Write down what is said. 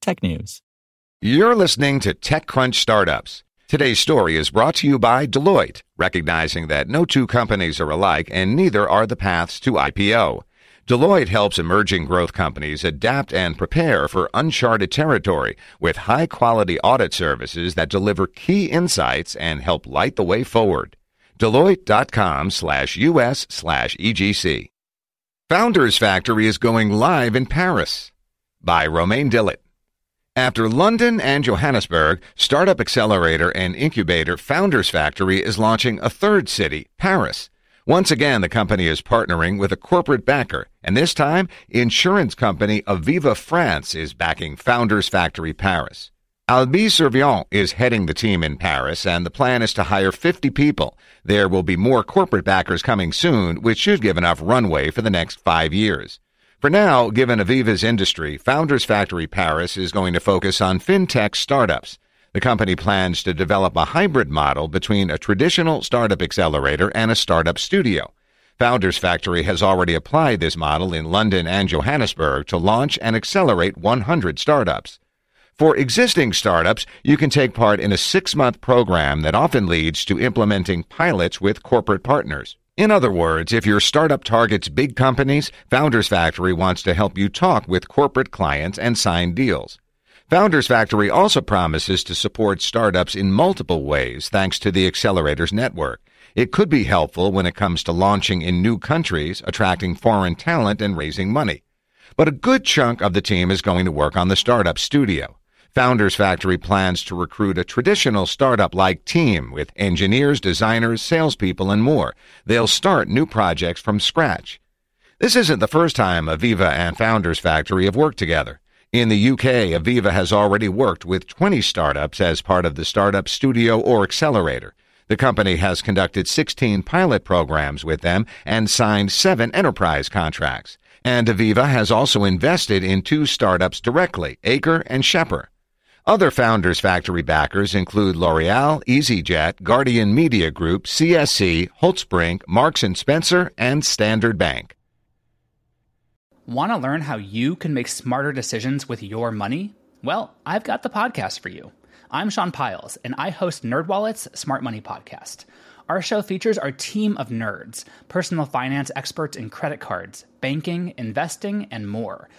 technews. You're listening to TechCrunch Startups. Today's story is brought to you by Deloitte, recognizing that no two companies are alike and neither are the paths to IPO. Deloitte helps emerging growth companies adapt and prepare for uncharted territory with high quality audit services that deliver key insights and help light the way forward. Deloitte.com slash US slash EGC. Founders Factory is going live in Paris by Romain Dillet. After London and Johannesburg, Startup Accelerator and Incubator Founders Factory is launching a third city, Paris. Once again, the company is partnering with a corporate backer, and this time, insurance company Aviva France is backing Founders Factory Paris. Albin Serviant is heading the team in Paris, and the plan is to hire 50 people. There will be more corporate backers coming soon, which should give enough runway for the next five years. For now, given Aviva's industry, Founders Factory Paris is going to focus on fintech startups. The company plans to develop a hybrid model between a traditional startup accelerator and a startup studio. Founders Factory has already applied this model in London and Johannesburg to launch and accelerate 100 startups. For existing startups, you can take part in a six month program that often leads to implementing pilots with corporate partners. In other words, if your startup targets big companies, Founders Factory wants to help you talk with corporate clients and sign deals. Founders Factory also promises to support startups in multiple ways thanks to the Accelerators network. It could be helpful when it comes to launching in new countries, attracting foreign talent, and raising money. But a good chunk of the team is going to work on the startup studio. Founders Factory plans to recruit a traditional startup like team with engineers, designers, salespeople, and more. They'll start new projects from scratch. This isn't the first time Aviva and Founders Factory have worked together. In the UK, Aviva has already worked with 20 startups as part of the Startup Studio or Accelerator. The company has conducted 16 pilot programs with them and signed seven enterprise contracts. And Aviva has also invested in two startups directly, Acre and Shepper. Other Founders Factory backers include L'Oreal, EasyJet, Guardian Media Group, CSC, Holtzbrinck, Marks & Spencer, and Standard Bank. Want to learn how you can make smarter decisions with your money? Well, I've got the podcast for you. I'm Sean Pyles, and I host NerdWallet's Smart Money Podcast. Our show features our team of nerds, personal finance experts in credit cards, banking, investing, and more –